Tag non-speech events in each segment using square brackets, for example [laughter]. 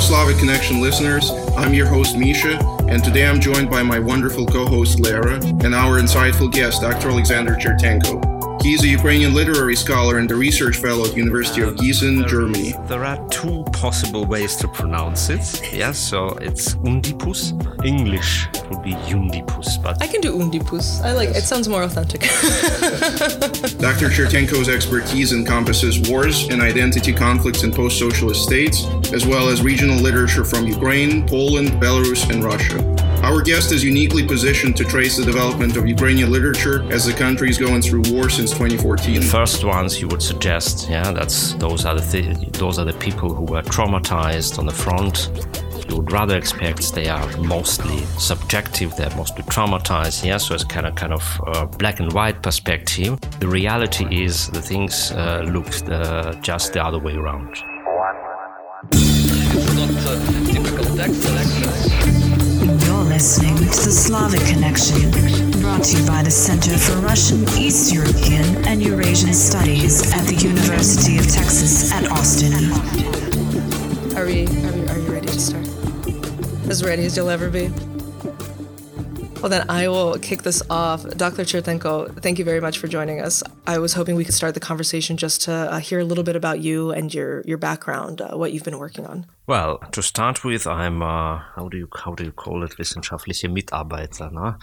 Hello, Slavic Connection listeners. I'm your host, Misha, and today I'm joined by my wonderful co host, Lera, and our insightful guest, Dr. Alexander Chertenko. He's a Ukrainian literary scholar and a research fellow at the University of Gießen, Germany. There are two possible ways to pronounce it. Yeah, so it's Undipus. English would be Undipus, but I can do Undipus. I like it. Sounds more authentic. [laughs] Dr. Chertenko's expertise encompasses wars and identity conflicts in post-socialist states, as well as regional literature from Ukraine, Poland, Belarus, and Russia. Our guest is uniquely positioned to trace the development of Ukrainian literature as the country is going through war since 2014. The first ones you would suggest, yeah, that's those are the th- those are the people who were traumatized on the front. You would rather expect they are mostly subjective, they're mostly traumatized. Yeah, so it's kind of kind of uh, black and white perspective. The reality is the things uh, look uh, just the other way around. It's not a typical text selection. Listening to the Slavic Connection, brought to you by the Center for Russian, East European, and Eurasian Studies at the University of Texas at Austin. are we? Are we? Are you ready to start? As ready as you'll ever be. Well, then I will kick this off. Dr. Chertenko, thank you very much for joining us. I was hoping we could start the conversation just to uh, hear a little bit about you and your your background, uh, what you've been working on. Well, to start with, I'm uh, how do you how do you call it? Wissenschaftliche Mitarbeiter, no?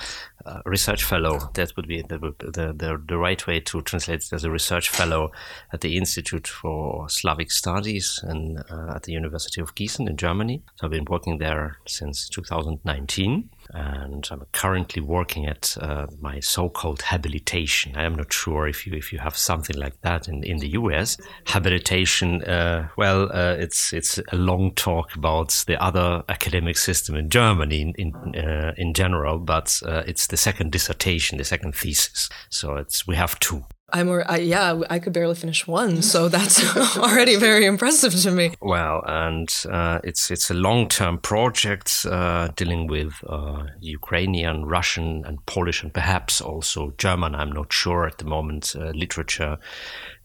Uh, research fellow. That would be the, the the the right way to translate it as a research fellow at the Institute for Slavic Studies and uh, at the University of Gießen in Germany. So I've been working there since 2019 and I'm currently working at uh, my so-called habilitation. I am not sure if you if you have something like that in, in the US. Habilitation, uh, well, uh, it's it's a long talk about the other academic system in Germany in in, uh, in general, but uh, it's the second dissertation, the second thesis. So it's we have two. I'm, I, yeah, I could barely finish one, so that's [laughs] already very impressive to me. Well, and uh, it's it's a long-term project uh, dealing with uh, Ukrainian, Russian, and Polish, and perhaps also German. I'm not sure at the moment. Uh, literature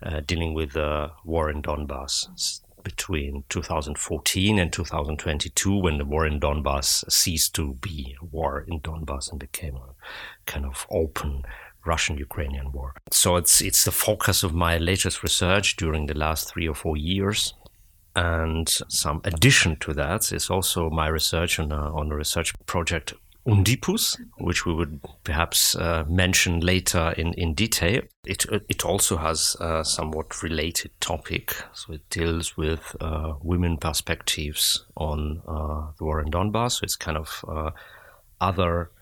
uh, dealing with the war in Donbass between 2014 and 2022, when the war in Donbass ceased to be a war in Donbass and became a kind of open Russian-Ukrainian war. So it's it's the focus of my latest research during the last three or four years. And some addition to that is also my research on a, on a research project Undipus, which we would perhaps uh, mention later in, in detail. It it also has a somewhat related topic, so it deals with uh, women perspectives on uh, the war in Donbass. So it's kind of uh, other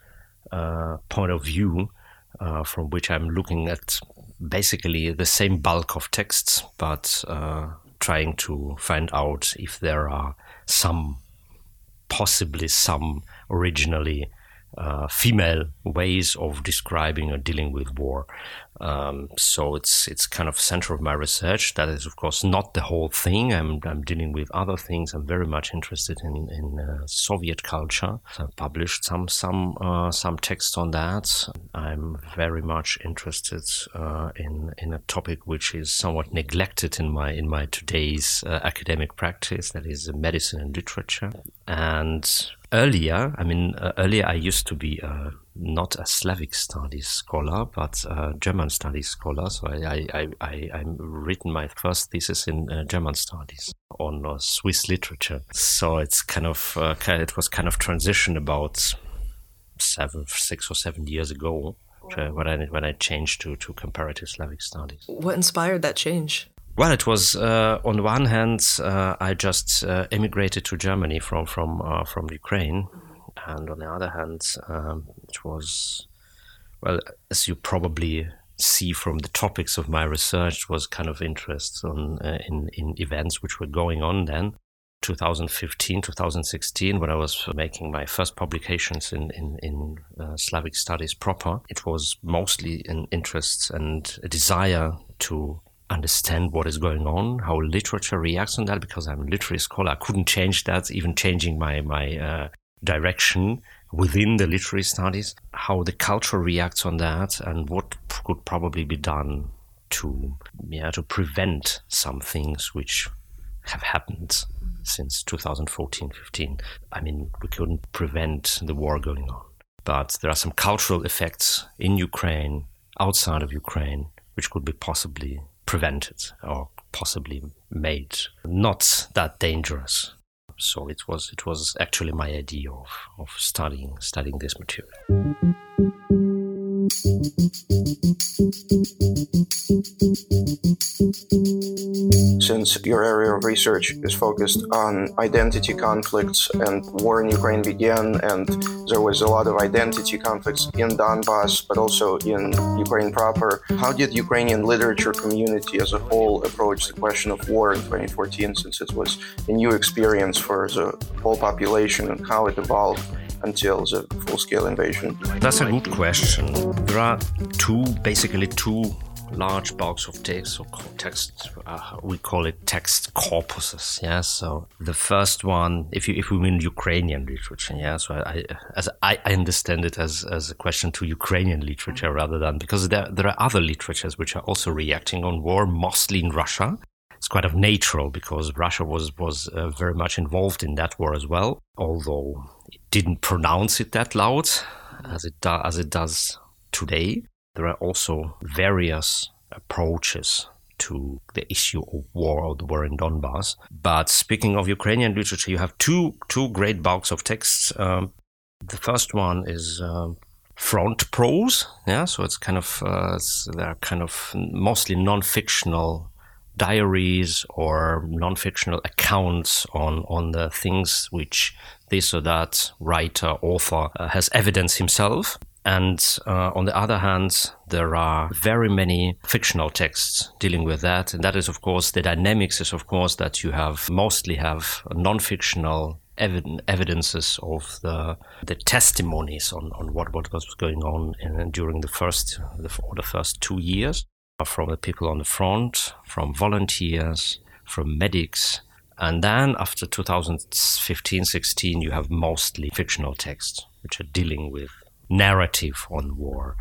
uh, point of view uh, from which I'm looking at basically the same bulk of texts, but uh, trying to find out if there are some, possibly some originally uh, female ways of describing or dealing with war. Um, so it's it's kind of center of my research. That is, of course, not the whole thing. I'm I'm dealing with other things. I'm very much interested in in uh, Soviet culture. So I published some some uh, some text on that. I'm very much interested uh, in in a topic which is somewhat neglected in my in my today's uh, academic practice. That is medicine and literature. And earlier, I mean, uh, earlier I used to be uh, not a Slavic studies scholar, but a German studies scholar. So I, I, I, I written my first thesis in uh, German studies on uh, Swiss literature. So it's kind of, uh, it was kind of transition about seven, six or seven years ago. uh, When I when I changed to, to comparative Slavic studies. What inspired that change? Well, it was uh, on one hand, uh, I just uh, emigrated to Germany from from uh, from Ukraine, and on the other hand, um, it was well, as you probably see from the topics of my research, was kind of interest on uh, in in events which were going on then. 2015, 2016, when I was making my first publications in in, in uh, Slavic studies proper, it was mostly an interest and a desire to understand what is going on, how literature reacts on that, because I'm a literary scholar. I couldn't change that, even changing my, my uh, direction within the literary studies, how the culture reacts on that, and what could probably be done to, yeah, to prevent some things which have happened since 2014 15. I mean, we couldn't prevent the war going on. But there are some cultural effects in Ukraine, outside of Ukraine, which could be possibly prevented or possibly made not that dangerous. So it was it was actually my idea of, of studying studying this material. Since your area of research is focused on identity conflicts and war in Ukraine began, and there was a lot of identity conflicts in Donbass, but also in Ukraine proper, how did Ukrainian literature community as a whole approach the question of war in 2014, since it was a new experience for the whole population and how it evolved? until the full-scale invasion? That's a good question. There are two, basically two large box of text or text uh, we call it text corpuses yeah? So the first one if you if we mean ukrainian literature yeah? So i as i, understand it as as a question to ukrainian literature rather than because there there are other literatures which are also reacting on war mostly in russia. It's quite of natural because russia was was uh, very much involved in that war as well although it didn't pronounce it that loud as it do, as it does today. There are also various approaches to the issue of war or the war in Donbass. But speaking of Ukrainian literature, you have two two great bulks of texts. Um, the first one is um, front prose, yeah. So it's kind of uh, they're kind of mostly non-fictional diaries or non-fictional accounts on on the things which this or that writer author uh, has evidenced himself and uh, on the other hand, there are very many fictional texts dealing with that. And that is, of course, the dynamics is, of course, that you have mostly have non-fictional evidences of the the testimonies on, on what, what was going on in, during the first the, the first two years from the people on the front, from volunteers, from medics. And then after 2015 16, you have mostly fictional texts, which are dealing with narrative on war.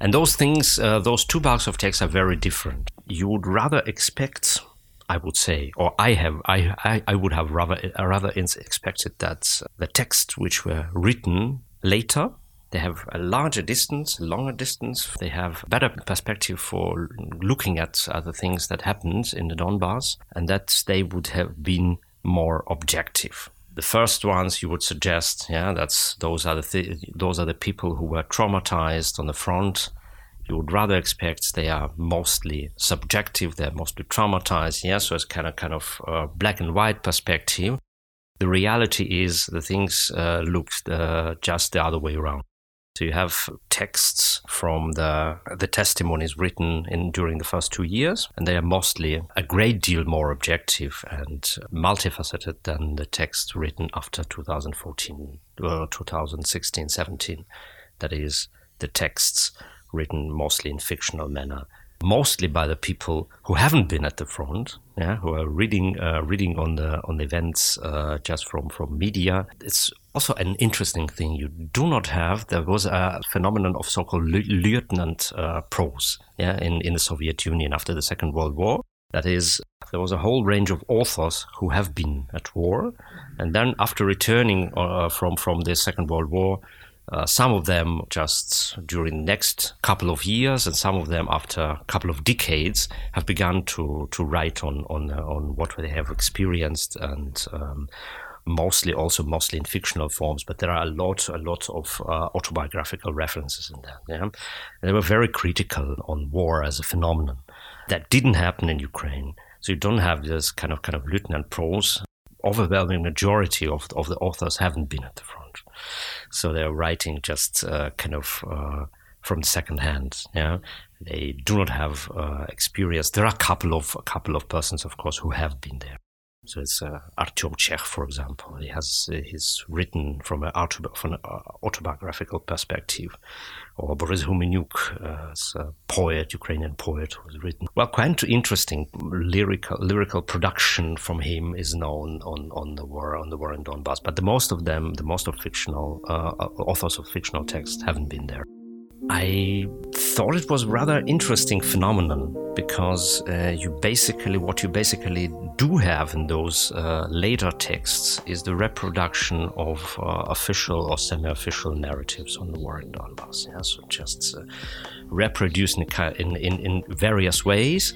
And those things, uh, those two bulks of text are very different. You would rather expect, I would say, or I have, I, I, I would have rather, rather expected that the texts which were written later they have a larger distance, longer distance. They have better perspective for looking at other things that happened in the Donbass, and that they would have been more objective. The first ones you would suggest, yeah, that's those are the th- those are the people who were traumatized on the front. You would rather expect they are mostly subjective, they're mostly traumatized, yeah. So it's kind of kind of uh, black and white perspective. The reality is the things uh, looked uh, just the other way around. So you have texts from the the testimonies written in during the first two years, and they are mostly a great deal more objective and multifaceted than the texts written after 2014 or 2016, 17. That is, the texts written mostly in fictional manner mostly by the people who haven't been at the front, yeah, who are reading uh, reading on the on the events uh, just from from media. It's also an interesting thing you do not have. There was a phenomenon of so-called lieutenant uh, prose, yeah, in in the Soviet Union after the Second World War. That is, there was a whole range of authors who have been at war, and then after returning uh, from from the Second World War, uh, some of them just during the next couple of years, and some of them after a couple of decades, have begun to to write on on on what they have experienced and. Um, mostly also mostly in fictional forms, but there are a lot a lot of uh, autobiographical references in there. Yeah? they were very critical on war as a phenomenon that didn't happen in Ukraine. So you don't have this kind of kind of lieutenant prose. Overwhelming majority of of the authors haven't been at the front so they're writing just uh, kind of uh, from second hand. Yeah, they do not have uh, experience. There are a couple of a couple of persons, of course, who have been there. So it's uh, Artyom Chekh, for example. He has uh, he's written from an, autobi- from an uh, autobiographical perspective, or Boris Humenyuk, uh, a poet, Ukrainian poet, who has written. Well, quite interesting lyrical lyrical production from him is known on, on the war on the war in Donbass. But the most of them, the most of fictional uh, authors of fictional texts, haven't been there. I thought it was rather interesting phenomenon because uh, you basically what you basically do have in those uh, later texts is the reproduction of uh, official or semi-official narratives on the war in Donbass. Yeah, so just uh, reproduced in, in, in various ways.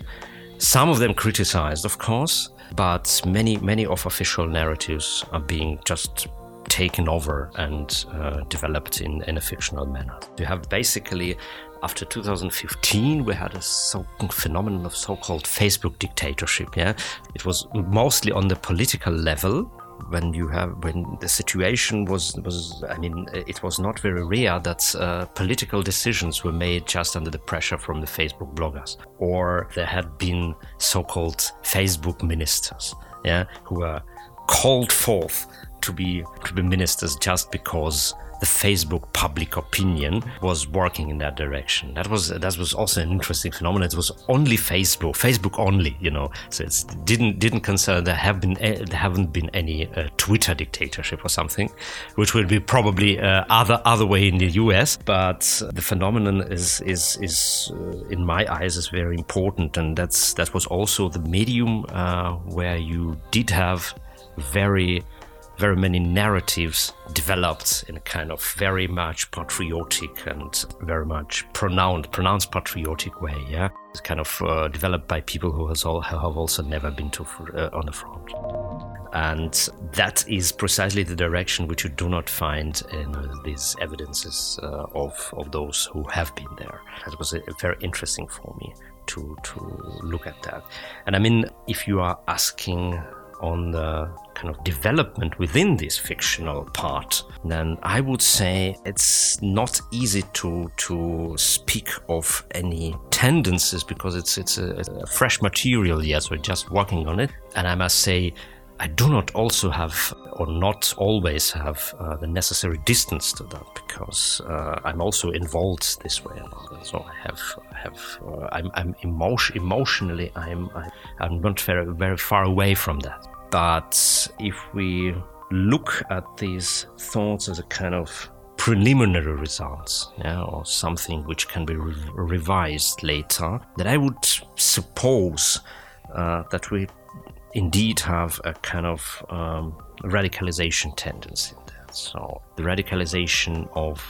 Some of them criticized, of course, but many many of official narratives are being just taken over and uh, developed in, in a fictional manner. You have basically after 2015 we had a so phenomenon of so-called facebook dictatorship yeah it was mostly on the political level when you have when the situation was was i mean it was not very rare that uh, political decisions were made just under the pressure from the facebook bloggers or there had been so-called facebook ministers yeah who were called forth to be to be ministers just because the Facebook public opinion was working in that direction. That was that was also an interesting phenomenon. It was only Facebook, Facebook only, you know. So it didn't didn't concern there have been eh, there haven't been any uh, Twitter dictatorship or something, which will be probably uh, other other way in the US. But the phenomenon is is is uh, in my eyes is very important, and that's that was also the medium uh, where you did have very very many narratives developed in a kind of very much patriotic and very much pronounced, pronounced patriotic way. Yeah, it's kind of uh, developed by people who has all, have also never been to uh, on the front, and that is precisely the direction which you do not find in uh, these evidences uh, of of those who have been there. That was very interesting for me to to look at that, and I mean, if you are asking on the kind of development within this fictional part, then I would say it's not easy to to speak of any tendencies because it's it's a, a fresh material yet. we're just working on it. And I must say, I do not also have, or not always have, uh, the necessary distance to that because uh, I'm also involved this way. So I have, have, uh, I'm, I'm emotion, emotionally, I'm, I'm not very, very far away from that. But if we look at these thoughts as a kind of preliminary results, yeah, or something which can be re- revised later, that I would suppose uh, that we indeed have a kind of um, radicalization tendency there. So the radicalization of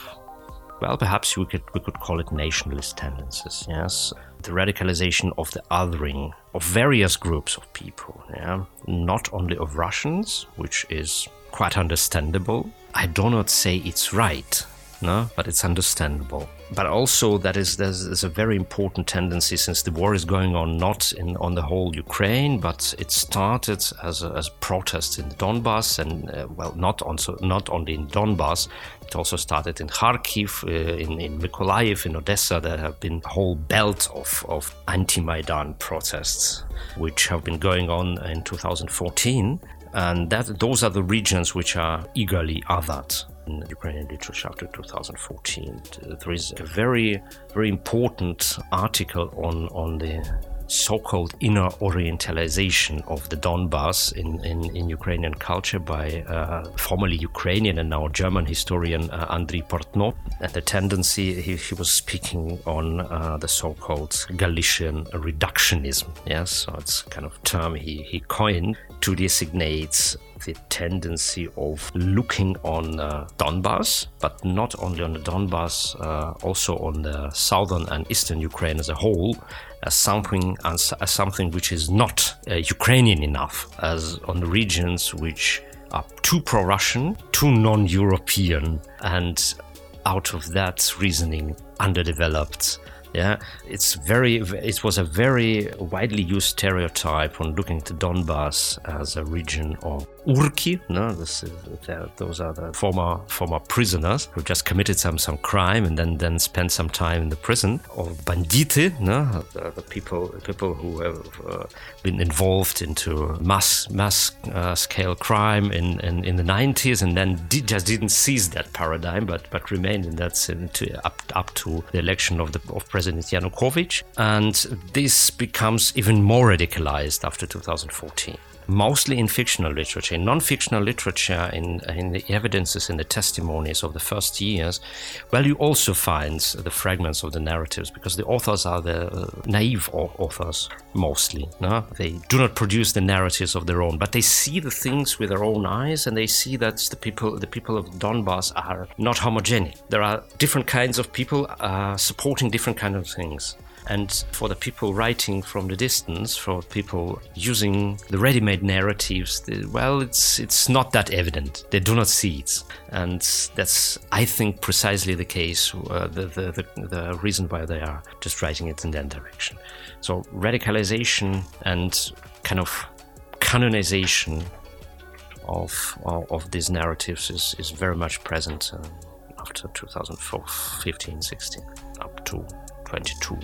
well, perhaps we could we could call it nationalist tendencies. Yes, the radicalization of the othering of various groups of people. Yeah, not only of Russians, which is quite understandable. I do not say it's right, no, but it's understandable. But also that is there's, there's, a very important tendency since the war is going on not in on the whole Ukraine, but it started as a, as protest in Donbass and uh, well not also not only in Donbass, it also started in Kharkiv, uh, in, in Mykolaiv, in Odessa. There have been a whole belt of, of anti-Maidan protests, which have been going on in 2014. And that those are the regions which are eagerly othered in Ukrainian literature after 2014. There is a very, very important article on, on the so-called inner orientalization of the Donbass in, in, in Ukrainian culture by uh, formerly Ukrainian and now German historian uh, Andriy Portnov. And the tendency, he, he was speaking on uh, the so-called Galician reductionism. Yes, so it's kind of term he, he coined to designate the tendency of looking on uh, Donbass, but not only on the Donbass, uh, also on the southern and eastern Ukraine as a whole, as something as, as something which is not uh, Ukrainian enough, as on the regions which are too pro-Russian, too non-European, and out of that reasoning underdeveloped yeah, it's very. It was a very widely used stereotype when looking to Donbass as a region of Urki. No, this is, those are the former former prisoners who just committed some some crime and then then spent some time in the prison. Or banditi, no, the, the people people who have uh, been involved into mass mass uh, scale crime in, in, in the 90s and then just didn't seize that paradigm, but but remained in that to, up up to the election of the of President President Yanukovych, and this becomes even more radicalized after 2014. Mostly in fictional literature. In non-fictional literature, in, in the evidences in the testimonies of the first years, well, you also find the fragments of the narratives because the authors are the uh, naive authors mostly. No? They do not produce the narratives of their own, but they see the things with their own eyes and they see that the people, the people of Donbass are not homogenic. There are different kinds of people uh, supporting different kinds of things. And for the people writing from the distance, for people using the ready-made narratives, well, it's it's not that evident. They do not see it, and that's I think precisely the case. Uh, the, the, the the reason why they are just writing it in that direction. So radicalization and kind of canonization of of, these narratives is, is very much present uh, after 2015, 16, up to 22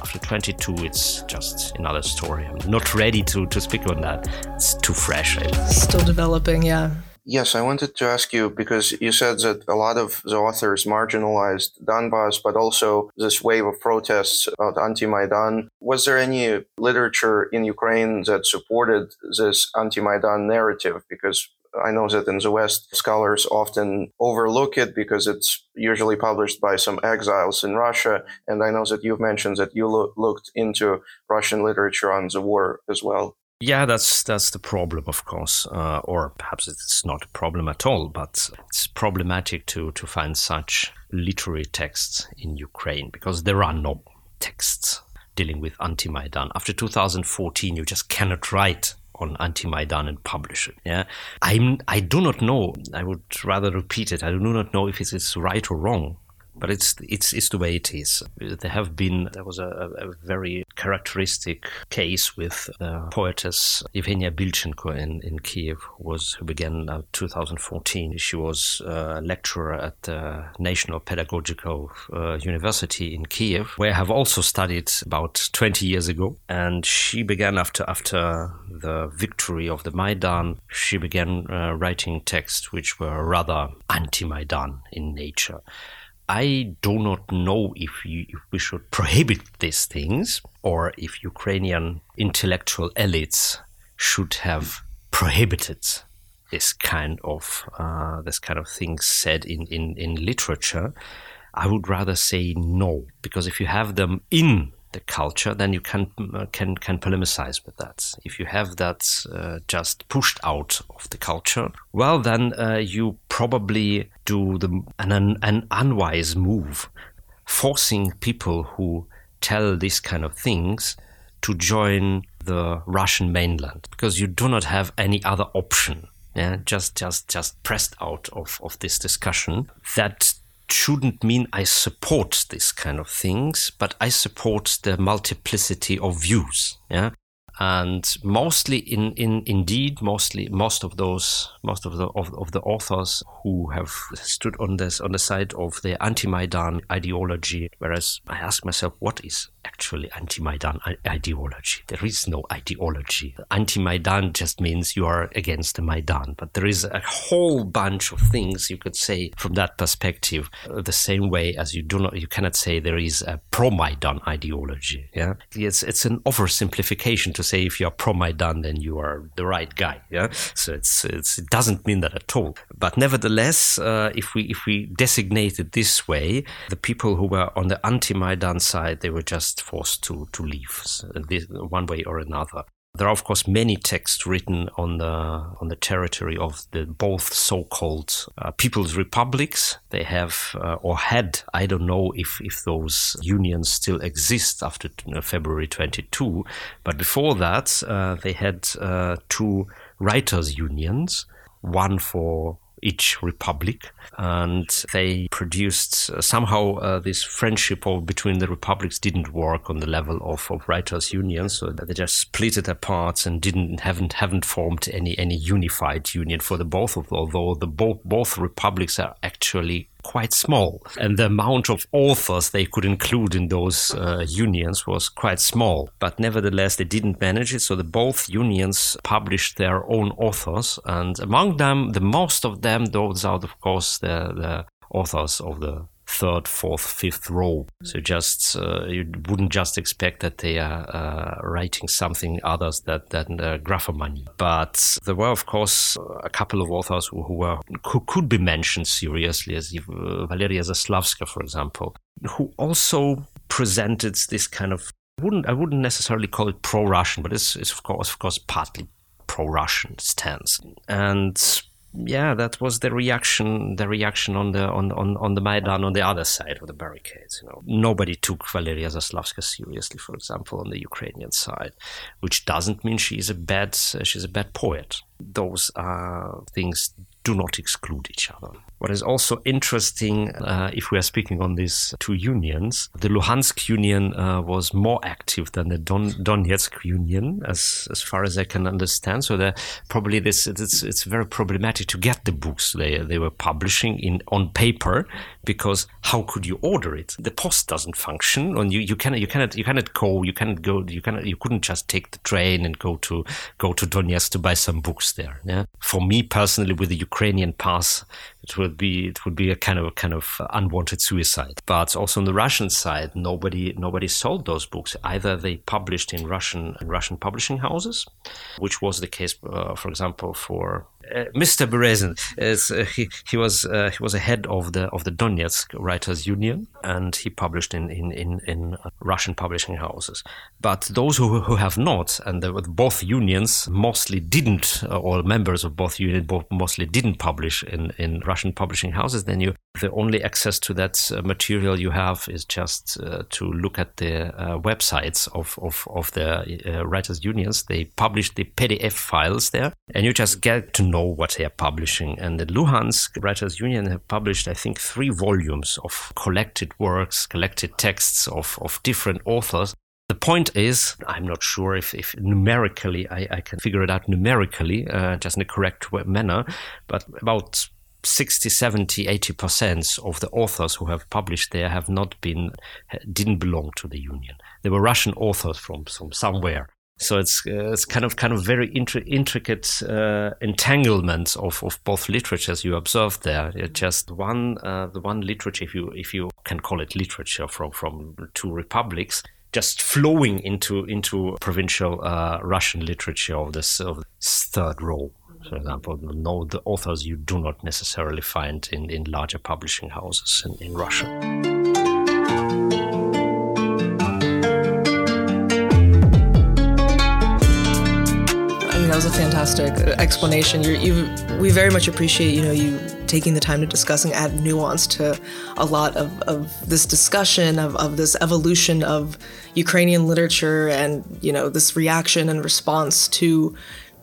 after 22 it's just another story i'm not ready to, to speak on that it's too fresh It's still developing yeah Yes, I wanted to ask you because you said that a lot of the authors marginalized Donbass, but also this wave of protests about anti Maidan. Was there any literature in Ukraine that supported this anti Maidan narrative? Because I know that in the West, scholars often overlook it because it's usually published by some exiles in Russia. And I know that you've mentioned that you lo- looked into Russian literature on the war as well. Yeah, that's that's the problem, of course, uh, or perhaps it's not a problem at all. But it's problematic to to find such literary texts in Ukraine because there are no texts dealing with anti-Maidan. After 2014, you just cannot write on anti-Maidan and publish it. Yeah, I'm. I do not know. I would rather repeat it. I do not know if it is right or wrong but it's it's it's the way it is. There have been there was a, a very characteristic case with the poetess Evgenia Bilchenko in, in Kiev, who was who began uh, 2014. She was a lecturer at the National Pedagogical uh, University in Kiev, where I have also studied about 20 years ago. And she began after after the victory of the Maidan. She began uh, writing texts which were rather anti-Maidan in nature. I do not know if, you, if we should prohibit these things or if Ukrainian intellectual elites should have prohibited this kind of uh, this kind of things said in, in, in literature. I would rather say no, because if you have them in the culture, then you can uh, can can polemicize with that. If you have that uh, just pushed out of the culture, well, then uh, you probably do the an, an unwise move, forcing people who tell these kind of things to join the Russian mainland because you do not have any other option. Yeah, just just just pressed out of, of this discussion that shouldn't mean I support this kind of things, but I support the multiplicity of views. Yeah. And mostly in, in indeed mostly most of those most of the of, of the authors who have stood on this on the side of the anti-Maidan ideology, whereas I ask myself, what is actually anti-Maidan ideology. There is no ideology. Anti-Maidan just means you are against the Maidan, but there is a whole bunch of things you could say from that perspective. Uh, the same way as you do not, you cannot say there is a pro-Maidan ideology. Yeah, it's it's an oversimplification to say if you are pro-Maidan, then you are the right guy. Yeah, so it's, it's it doesn't mean that at all. But nevertheless, uh, if we if we designate it this way, the people who were on the anti-Maidan side, they were just forced to, to leave one way or another. There are, of course, many texts written on the on the territory of the both so-called uh, people's republics. They have uh, or had, I don't know if if those unions still exist after uh, February 22, but before that, uh, they had uh, two writers' unions, one for each republic, and they produced uh, somehow uh, this friendship between the republics didn't work on the level of, of writers' unions, so they just split it apart and didn't haven't haven't formed any any unified union for the both of although the both both republics are actually quite small, and the amount of authors they could include in those uh, unions was quite small. But nevertheless, they didn't manage it, so the both unions published their own authors, and among them, the most of them, those are of course the, the authors of the third, fourth, fifth row. So just uh, you wouldn't just expect that they are uh, writing something others that than uh. But there were, of course, a couple of authors who, who were who could be mentioned seriously, as uh, Valeria Zaslavska, for example, who also presented this kind of wouldn't I wouldn't necessarily call it pro-Russian, but it's, it's of course of course partly pro-Russian stance. And yeah, that was the reaction. The reaction on the on, on, on the Maidan on the other side of the barricades. You know, nobody took Valeria Zaslavska seriously, for example, on the Ukrainian side, which doesn't mean she's a bad uh, she's a bad poet. Those things do not exclude each other. What is also interesting, uh, if we are speaking on these two unions, the Luhansk union uh, was more active than the Don- Donetsk union, as as far as I can understand. So probably this it's, it's very problematic to get the books they they were publishing in on paper because how could you order it? The post doesn't function, and you, you cannot you cannot you cannot go you cannot go you cannot you couldn't just take the train and go to go to Donetsk to buy some books there. Yeah, for me personally, with the Ukrainian pass, it would be it would be a kind of a kind of unwanted suicide. But also on the Russian side, nobody nobody sold those books. Either they published in Russian Russian publishing houses, which was the case, uh, for example, for uh, Mr. Berezin uh, he he was uh, he was a head of the of the Donetsk Writers Union, and he published in in in, in Russian publishing houses. But those who who have not, and the, both unions mostly didn't, uh, or members of both unions mostly didn't publish in in Russian publishing houses, then you the only access to that uh, material you have is just uh, to look at the websites of of of the writers unions. They publish the PDF files there, and you just get to know what they are publishing. And the Luhansk Writers Union have published, I think, three volumes of collected works, collected texts of, of different authors. The point is, I'm not sure if, if numerically I, I, can figure it out numerically, uh, just in a correct manner, but about 60, 70, 80% of the authors who have published there have not been, didn't belong to the union. They were Russian authors from, from somewhere. So it's uh, it's kind of kind of very intri- intricate uh, entanglement of, of both literatures you observe there. It's just one uh, the one literature, if you if you can call it literature from from two republics, just flowing into into provincial uh, Russian literature of this of this third row. For example, no, the authors you do not necessarily find in, in larger publishing houses in, in Russia. That was a fantastic uh, explanation. you we very much appreciate you know you taking the time to discuss and add nuance to a lot of, of this discussion of, of this evolution of Ukrainian literature and you know this reaction and response to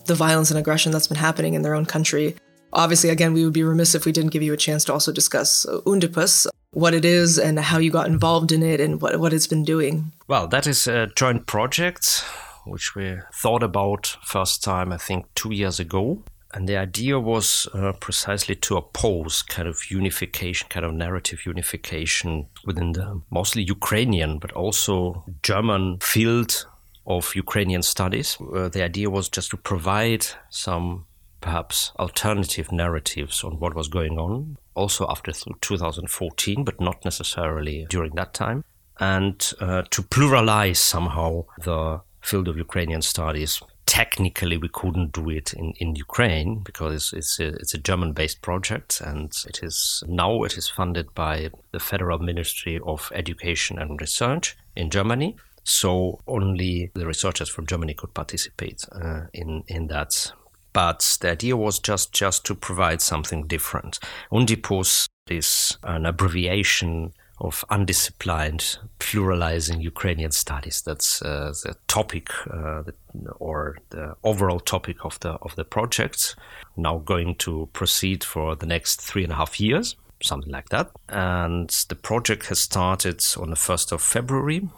the violence and aggression that's been happening in their own country. Obviously, again, we would be remiss if we didn't give you a chance to also discuss uh, Undipus, what it is and how you got involved in it and what, what it's been doing. Well, that is a joint project which we thought about first time, I think, two years ago. And the idea was uh, precisely to oppose kind of unification, kind of narrative unification within the mostly Ukrainian, but also German field of Ukrainian studies. Uh, the idea was just to provide some perhaps alternative narratives on what was going on, also after 2014, but not necessarily during that time, and uh, to pluralize somehow the field of Ukrainian studies. Technically, we couldn't do it in, in Ukraine because it's, it's a, it's a German based project and it is now it is funded by the Federal Ministry of Education and Research in Germany. So only the researchers from Germany could participate uh, in, in that but the idea was just just to provide something different. Undipus is an abbreviation of undisciplined pluralizing Ukrainian studies. That's uh, the topic uh, or the overall topic of the of the project. Now going to proceed for the next three and a half years, something like that. And the project has started on the first of February.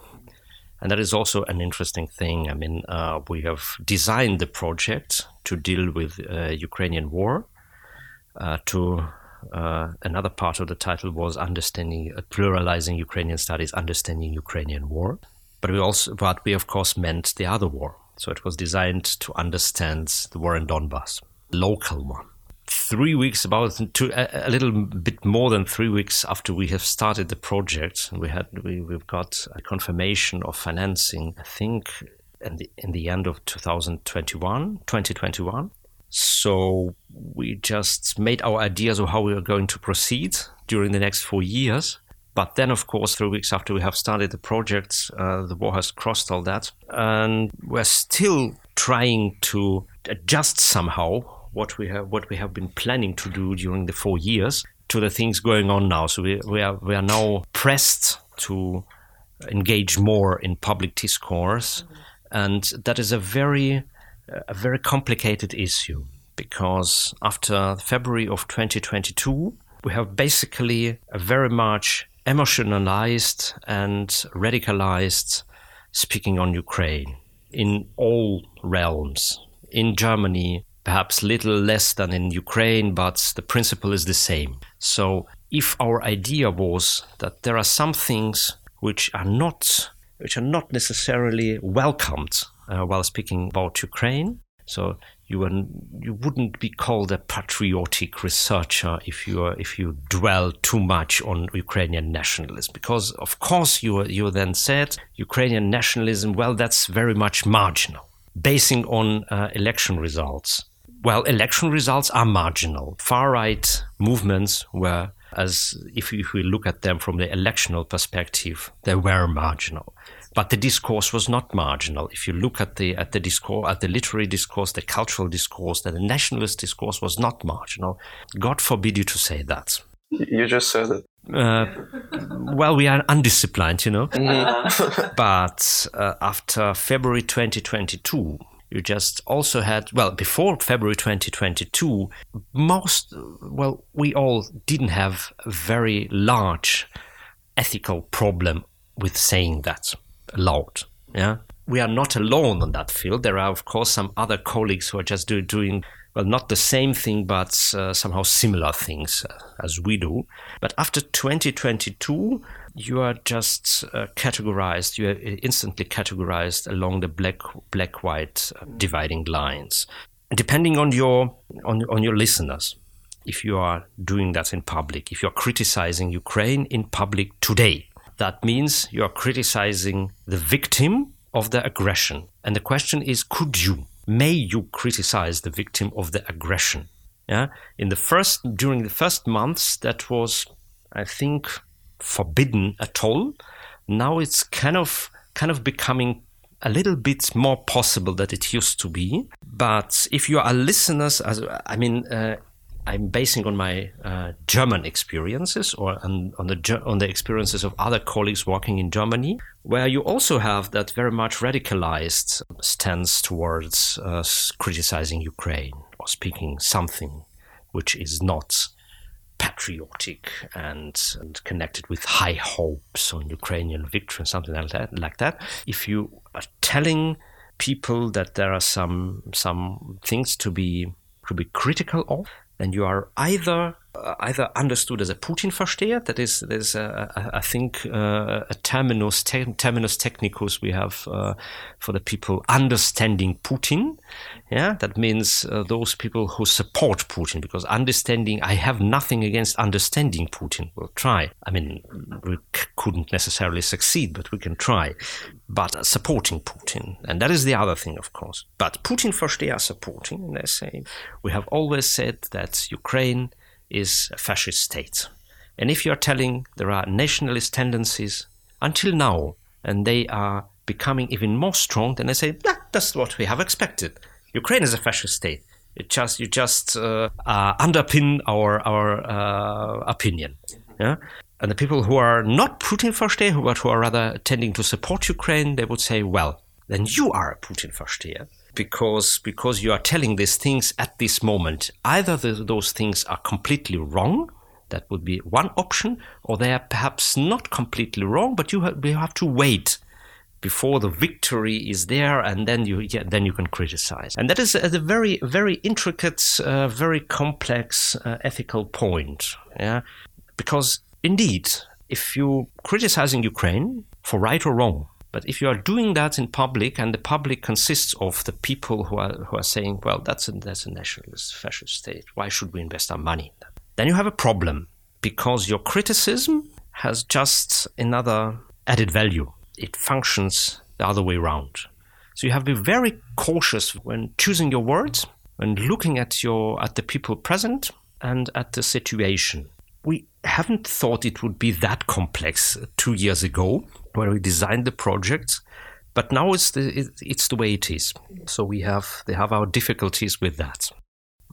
And that is also an interesting thing. I mean, uh, we have designed the project to deal with uh, Ukrainian war, uh, to uh, another part of the title was understanding, uh, pluralizing Ukrainian studies, understanding Ukrainian war. But we also, but we of course meant the other war. So it was designed to understand the war in Donbass, local one. three weeks, about two, a, a, little bit more than three weeks after we have started the project, we had we, we've got a confirmation of financing. I think in the in the end of 2021, 2021. So we just made our ideas of how we are going to proceed during the next four years. But then, of course, three weeks after we have started the project, uh, the war has crossed all that, and we're still trying to adjust somehow what we have what we have been planning to do during the four years to the things going on now. So we we are we are now pressed to engage more in public discourse, mm-hmm. and that is a very a very complicated issue because after February of 2022, we have basically a very much emotionalized and radicalized speaking on Ukraine in all realms. In Germany, perhaps little less than in Ukraine, but the principle is the same. So if our idea was that there are some things which are not which are not necessarily welcomed uh, while speaking about Ukraine, so you are, you wouldn't be called a patriotic researcher if you are, if you dwell too much on Ukrainian nationalism because of course you you then said Ukrainian nationalism well that's very much marginal basing on uh, election results well, election results are marginal. Far right movements were, as if, if we look at them from the electional perspective, they were marginal. But the discourse was not marginal. If you look at the at the discourse, at the literary discourse, the cultural discourse, the nationalist discourse was not marginal. God forbid you to say that. You just said it. Uh, well, we are undisciplined, you know. Mm-hmm. [laughs] but uh, after February 2022, you just also had well before february 2022 most well we all didn't have a very large ethical problem with saying that aloud yeah? We are not alone on that field. There are of course some other colleagues who are just do, doing well not the same thing but uh, somehow similar things uh, as we do. But after 2022 you are just uh, categorized you are instantly categorized along the black black white uh, dividing lines. Depending on your on, on your listeners if you are doing that in public if you are criticizing ukraine in public today that means you are criticizing the victim of the aggression and the question is could you may you criticize the victim of the aggression yeah in the first during the first months that was i think forbidden at all. Now it's kind of kind of becoming a little bit more possible than it used to be. But if you are listeners, as I mean, uh, I'm basing on my uh, German experiences or on, on, the on the experiences of other colleagues working in Germany, where you also have that very much radicalized stance towards uh, criticizing Ukraine or speaking something which is not patriotic and, and, connected with high hopes on Ukrainian victory and something like that, like that. If you are telling people that there are some some things to be to be critical of, then you are either either understood as a Putin-Versteher, that is, there's a, I think uh, a terminus te- terminus technicus we have uh, for the people understanding Putin. Yeah, that means uh, those people who support Putin, because understanding, I have nothing against understanding Putin. We'll try. I mean, we couldn't necessarily succeed, but we can try. But uh, supporting Putin, and that is the other thing, of course. But Putin-Versteher supporting, and they say, we have always said that Ukraine is a fascist state. And if you are telling there are nationalist tendencies until now, and they are becoming even more strong, then I say, yeah, that's what we have expected. Ukraine is a fascist state. It just you just uh, uh, underpin our our uh, opinion. Yeah? And the people who are not Putin-Versteher, but who are rather tending to support Ukraine, they would say, well, then you are a Putin-Versteher because because you are telling these things at this moment. Either the, those things are completely wrong, that would be one option, or they are perhaps not completely wrong, but you have, have to wait before the victory is there, and then you yeah, then you can criticize. And that is a, a very very intricate, uh, very complex uh, ethical point. Yeah, because indeed, if you criticizing Ukraine for right or wrong, But if you are doing that in public, and the public consists of the people who are who are saying, "Well, that's a that's a nationalist fascist state. Why should we invest our money in that?" Then you have a problem because your criticism has just another added value. It functions the other way around. So you have to be very cautious when choosing your words, when looking at your at the people present and at the situation. We haven't thought it would be that complex two years ago when we designed the project, but now it's the it's the way it is. So we have they have our difficulties with that.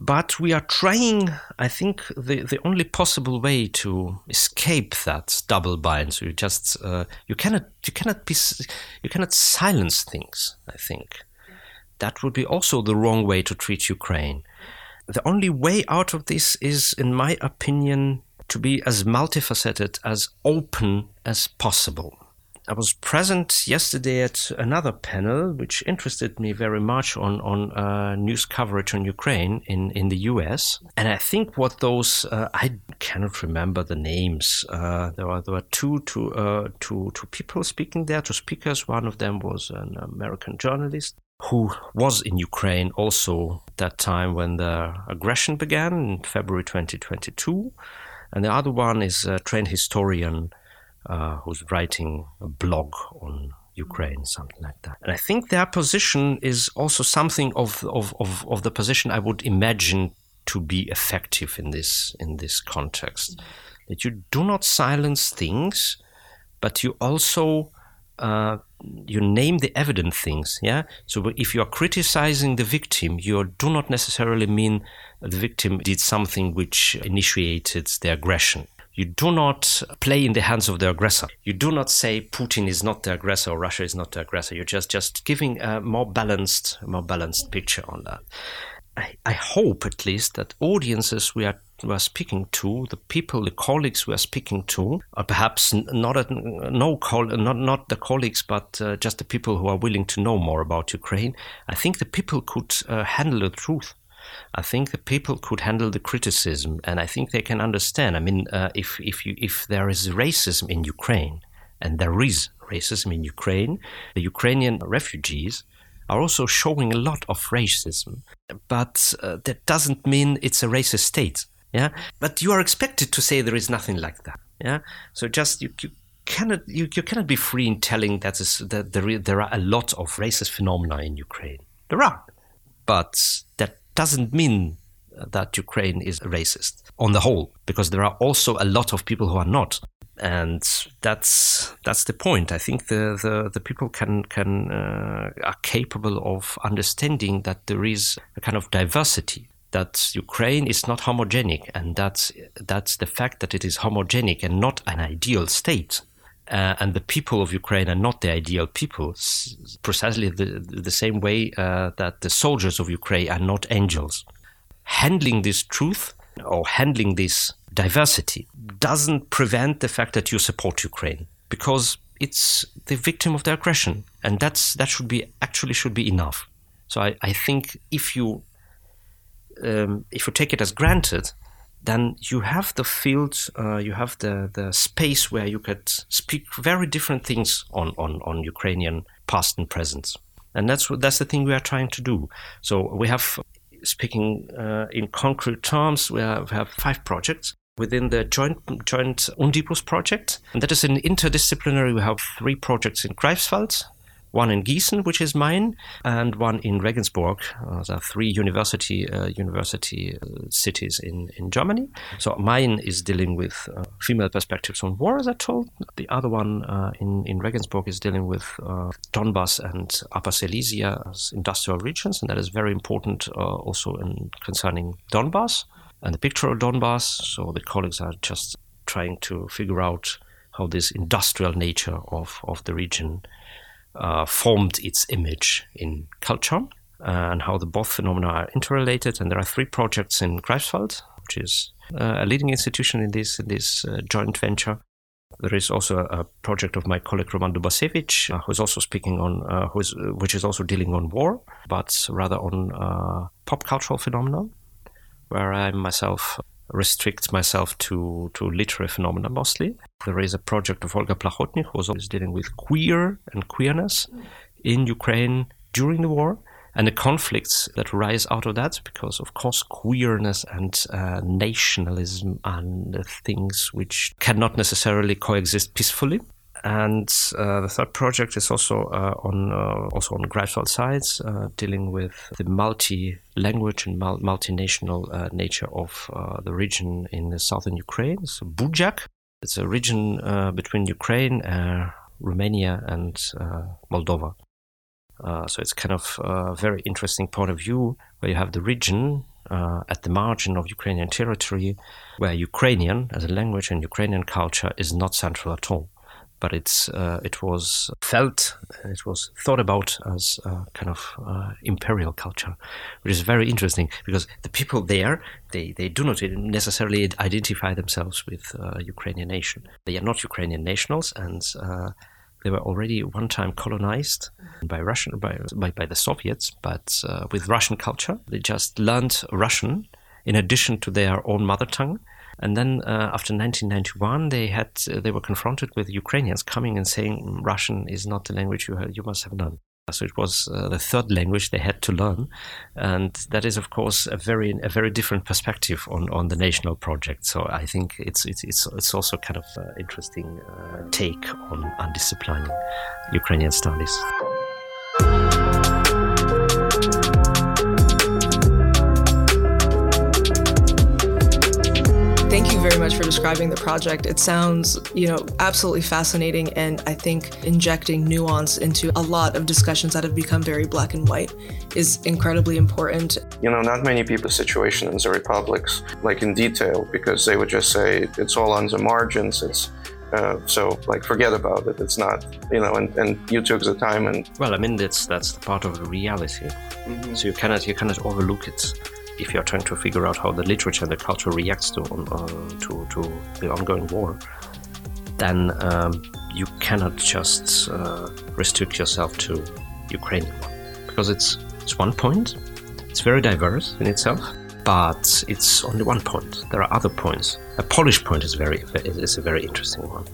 But we are trying, I think, the, the only possible way to escape that double bind. So you just uh, you cannot you cannot be you cannot silence things. I think that would be also the wrong way to treat Ukraine. The only way out of this is, in my opinion, to be as multifaceted, as open as possible. I was present yesterday at another panel, which interested me very much on on uh, news coverage on Ukraine in in the U.S. And I think what those uh, I cannot remember the names. Uh, there were there were two two uh, two two people speaking there, two speakers. One of them was an American journalist who was in Ukraine also that time when the aggression began in February 2022. And the other one is a trained historian uh, who's writing a blog on Ukraine, something like that. And I think their position is also something of, of, of, of the position I would imagine to be effective in this in this context. That you do not silence things, but you also uh, you name the evident things. Yeah. So if you are criticizing the victim, you do not necessarily mean the victim did something which initiated the aggression. You do not play in the hands of the aggressor. You do not say Putin is not the aggressor or Russia is not the aggressor. You're just just giving a more balanced, more balanced picture on that. I, I hope at least that audiences we are we are speaking to, the people, the colleagues we are speaking to, or perhaps not a, no not not the colleagues, but uh, just the people who are willing to know more about Ukraine. I think the people could uh, handle the truth. I think the people could handle the criticism, and I think they can understand. I mean, uh, if if you if there is racism in Ukraine, and there is racism in Ukraine, the Ukrainian refugees are also showing a lot of racism, but uh, that doesn't mean it's a racist state. Yeah, but you are expected to say there is nothing like that. Yeah, so just you, you cannot you, you cannot be free in telling that there there are a lot of racist phenomena in Ukraine. There are, but that doesn't mean that Ukraine is racist on the whole, because there are also a lot of people who are not. And that's that's the point. I think the the, the people can can uh, are capable of understanding that there is a kind of diversity that Ukraine is not homogenic, and that's that's the fact that it is homogenic and not an ideal state. Uh, and the people of Ukraine are not the ideal people, precisely the, the same way uh, that the soldiers of Ukraine are not angels. Handling this truth or handling this diversity doesn't prevent the fact that you support Ukraine because it's the victim of the aggression, and that's that should be actually should be enough. So I, I think if you um, if you take it as granted, then you have the field, uh, you have the, the space where you could speak very different things on, on, on Ukrainian past and present. And that's that's the thing we are trying to do. So we have, speaking uh, in concrete terms, we have, we have five projects within the joint joint Undipus project, and that is an interdisciplinary. We have three projects in Greifswald, one in Gießen, which is mine, and one in Regensburg. Uh, there are three university uh, university uh, cities in, in Germany. So mine is dealing with uh, female perspectives on war, as I told. The other one uh, in in Regensburg is dealing with uh, Donbass and Upper Silesia as industrial regions, and that is very important also in concerning Donbass and the picture of Donbass. So the colleagues are just trying to figure out how this industrial nature of, of the region uh, formed its image in culture uh, and how the both phenomena are interrelated. And there are three projects in Greifswald, which is uh, a leading institution in this in this uh, joint venture. There is also a project of my colleague Roman Dubasevych, uh, who is also speaking on, uh, who is, which is also dealing on war, but rather on pop cultural phenomena, where I'm myself restrict myself to, to literary phenomena mostly. There is a project of Olga Plakhotnik who was always dealing with queer and queerness in Ukraine during the war and the conflicts that rise out of that, because of course queerness and uh, nationalism and things which cannot necessarily coexist peacefully. And uh, the third project is also uh, on uh, also on Greifswald sides, uh, dealing with the multi-language and mul- multinational uh, nature of uh, the region in the southern Ukraine. So Budjak, it's a region between Ukraine, Romania, and Moldova. so it's kind of a very interesting point of view where you have the region uh, at the margin of Ukrainian territory, where Ukrainian as a language and Ukrainian culture is not central at all but it's uh, it was felt, it was thought about as a kind of uh, imperial culture, which is very interesting because the people there they, they do not necessarily identify themselves with uh, Ukrainian nation. They are not Ukrainian nationals, and uh, they were already one time colonized by Russian by by, by the Soviets, but uh, with Russian culture. They just learned Russian in addition to their own mother tongue and then uh, after 1991, they had uh, they were confronted with Ukrainians coming and saying mm, Russian is not the language you have, you must have learned. So it was uh, the third language they had to learn, and that is, of course, a very a very different perspective on, on the national project. So I think it's it's it's, it's also kind of uh, interesting uh, take on undisciplined Ukrainian studies. You very much for describing the project. It sounds, you know, absolutely fascinating and I think injecting nuance into a lot of discussions that have become very black and white is incredibly important. You know, not many people's situation in the republics, like in detail, because they would just say it's all on the margins, it's uh, so like forget about it it's not you know and, and you took the time and well i mean that's that's part of the reality mm-hmm. so you cannot you cannot overlook it if you're trying to figure out how the literature and the culture reacts to uh, to, to the ongoing war, then um, you cannot just uh, restrict yourself to Ukrainian one because it's it's one point. It's very diverse in itself, but it's only one point. There are other points. A Polish point is very is a very interesting one.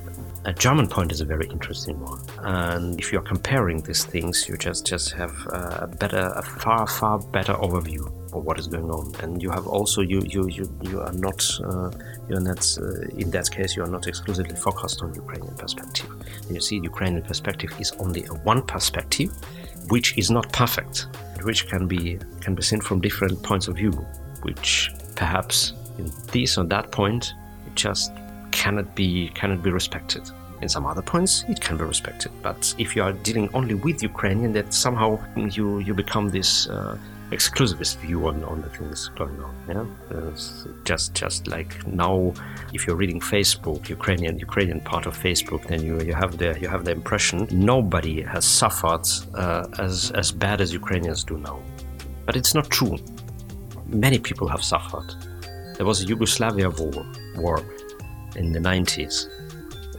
A German point is a very interesting one. And if you're comparing these things, you just just have a better, a far far better overview of what is going on. And you have also you you you, you are not uh, you're not uh, in that case you are not exclusively focused on Ukrainian perspective. You see, Ukrainian perspective is only a one perspective, which is not perfect, which can be can be seen from different points of view, which perhaps in this or that point it just cannot be cannot be respected. In some other points, it can be respected. But if you are dealing only with Ukrainian, that somehow you you become this uh, exclusivist view on, on the things going on. Yeah, just just like now, if you're reading Facebook, Ukrainian Ukrainian part of Facebook, then you you have the you have the impression nobody has suffered uh, as as bad as Ukrainians do now. But it's not true. Many people have suffered. There was a Yugoslavia war, war in the 90s,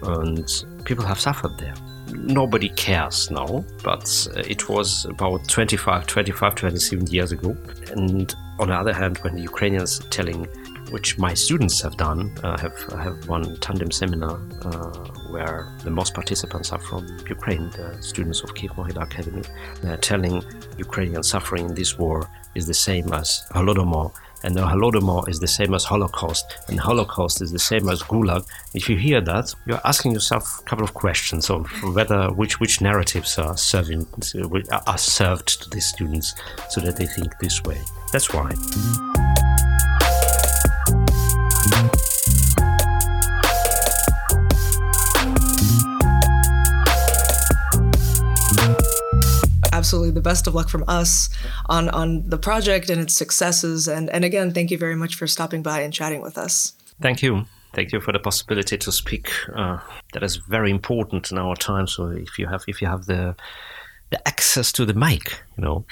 and people have suffered there. Nobody cares now, but it was about 25, 25, 27 years ago. And on the other hand, when the Ukrainians telling, which my students have done, uh, have have one tandem seminar uh, where the most participants are from Ukraine, the students of Kiev Mohyla Academy. They're telling Ukrainian suffering in this war is the same as Holodomor and the Holodomor is the same as Holocaust, and Holocaust is the same as Gulag. If you hear that, you're asking yourself a couple of questions of whether which which narratives are serving uh, are served to these students so that they think this way. That's why. Absolutely the best of luck from us on on the project and its successes. And and again, thank you very much for stopping by and chatting with us. Thank you. Thank you for the possibility to speak. Uh, that is very important in our time. So if you have if you have the the access to the mic, you know.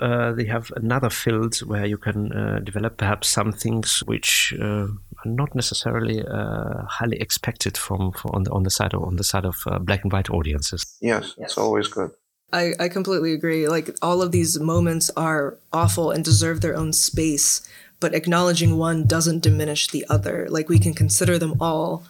uh, [laughs] they have another field where you can uh, develop perhaps some things which uh, are not necessarily uh, highly expected from, from, on the on the side of on the side of uh, black and white audiences. Yes, it's always good. I, I completely agree. Like all of these moments are awful and deserve their own space but acknowledging one doesn't diminish the other. Like we can consider them all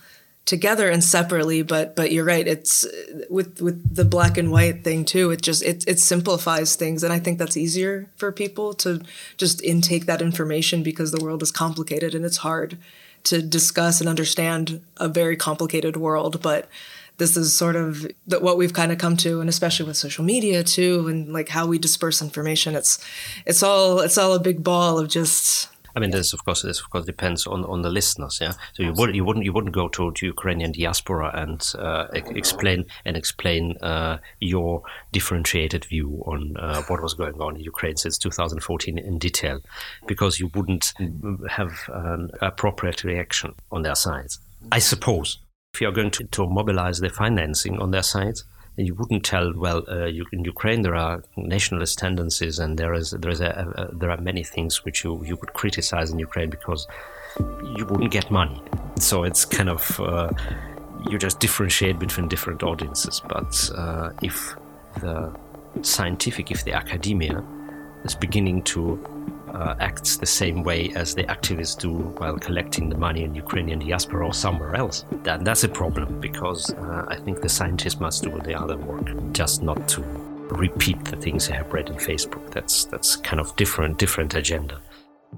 together and separately but but you're right. It's with with the black and white thing too it just it, it simplifies things. And i think that's easier for people to just intake that information because the world is complicated and it's hard to discuss and understand a very complicated world. But this is sort of the, what we've kind of come to and especially with social media too and like how we disperse information. It's it's all it's all a big ball of just I mean, this of course, this of course depends on, on the listeners. Yeah, so you would you wouldn't you wouldn't go to, to Ukrainian diaspora and uh, explain and explain uh, your differentiated view on uh, what was going on in Ukraine since 2014 in detail, because you wouldn't have an appropriate reaction on their sides. I suppose if you are going to, to mobilize the financing on their sides, you wouldn't tell, well, uh, you, in Ukraine there are nationalist tendencies, and there is there is a, a, there are many things which you you could criticize in Ukraine because you wouldn't get money. So it's kind of uh, you just differentiate between different audiences. But uh, if the scientific, if the academia is beginning to uh, acts the same way as the activists do while collecting the money in Ukrainian diaspora or somewhere else, then that's a problem because uh, I think the scientists must do the other work, just not to repeat the things they have read in Facebook. That's that's kind of different different agenda.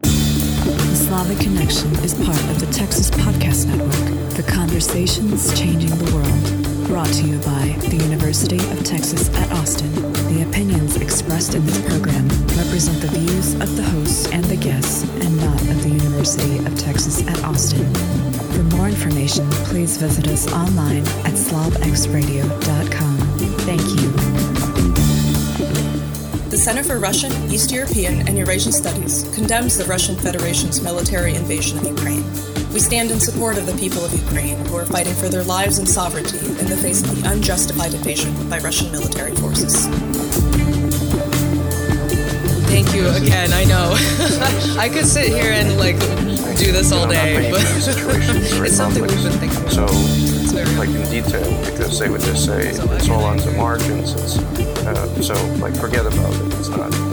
The Slavic Connection is part of the Texas Podcast Network, the conversations changing the world. Brought to you by the University of Texas at Austin. The opinions expressed in this program represent the views of the hosts and the guests and not of the University of Texas at Austin. For more information, please visit us online at slavxradio.com. Thank you. The Center for Russian, East European, and Eurasian Studies condemns the Russian Federation's military invasion of Ukraine. We stand in support of the people of Ukraine who are fighting for their lives and sovereignty in the face of the unjustified invasion by Russian military forces. Thank you again. I know. [laughs] I could sit here and like do this all day, but [laughs] it's something we've been thinking about. So, It's very like in detail, because they would just say it's all on the margins. It's, uh, so, like, forget about it. It's not, you know. And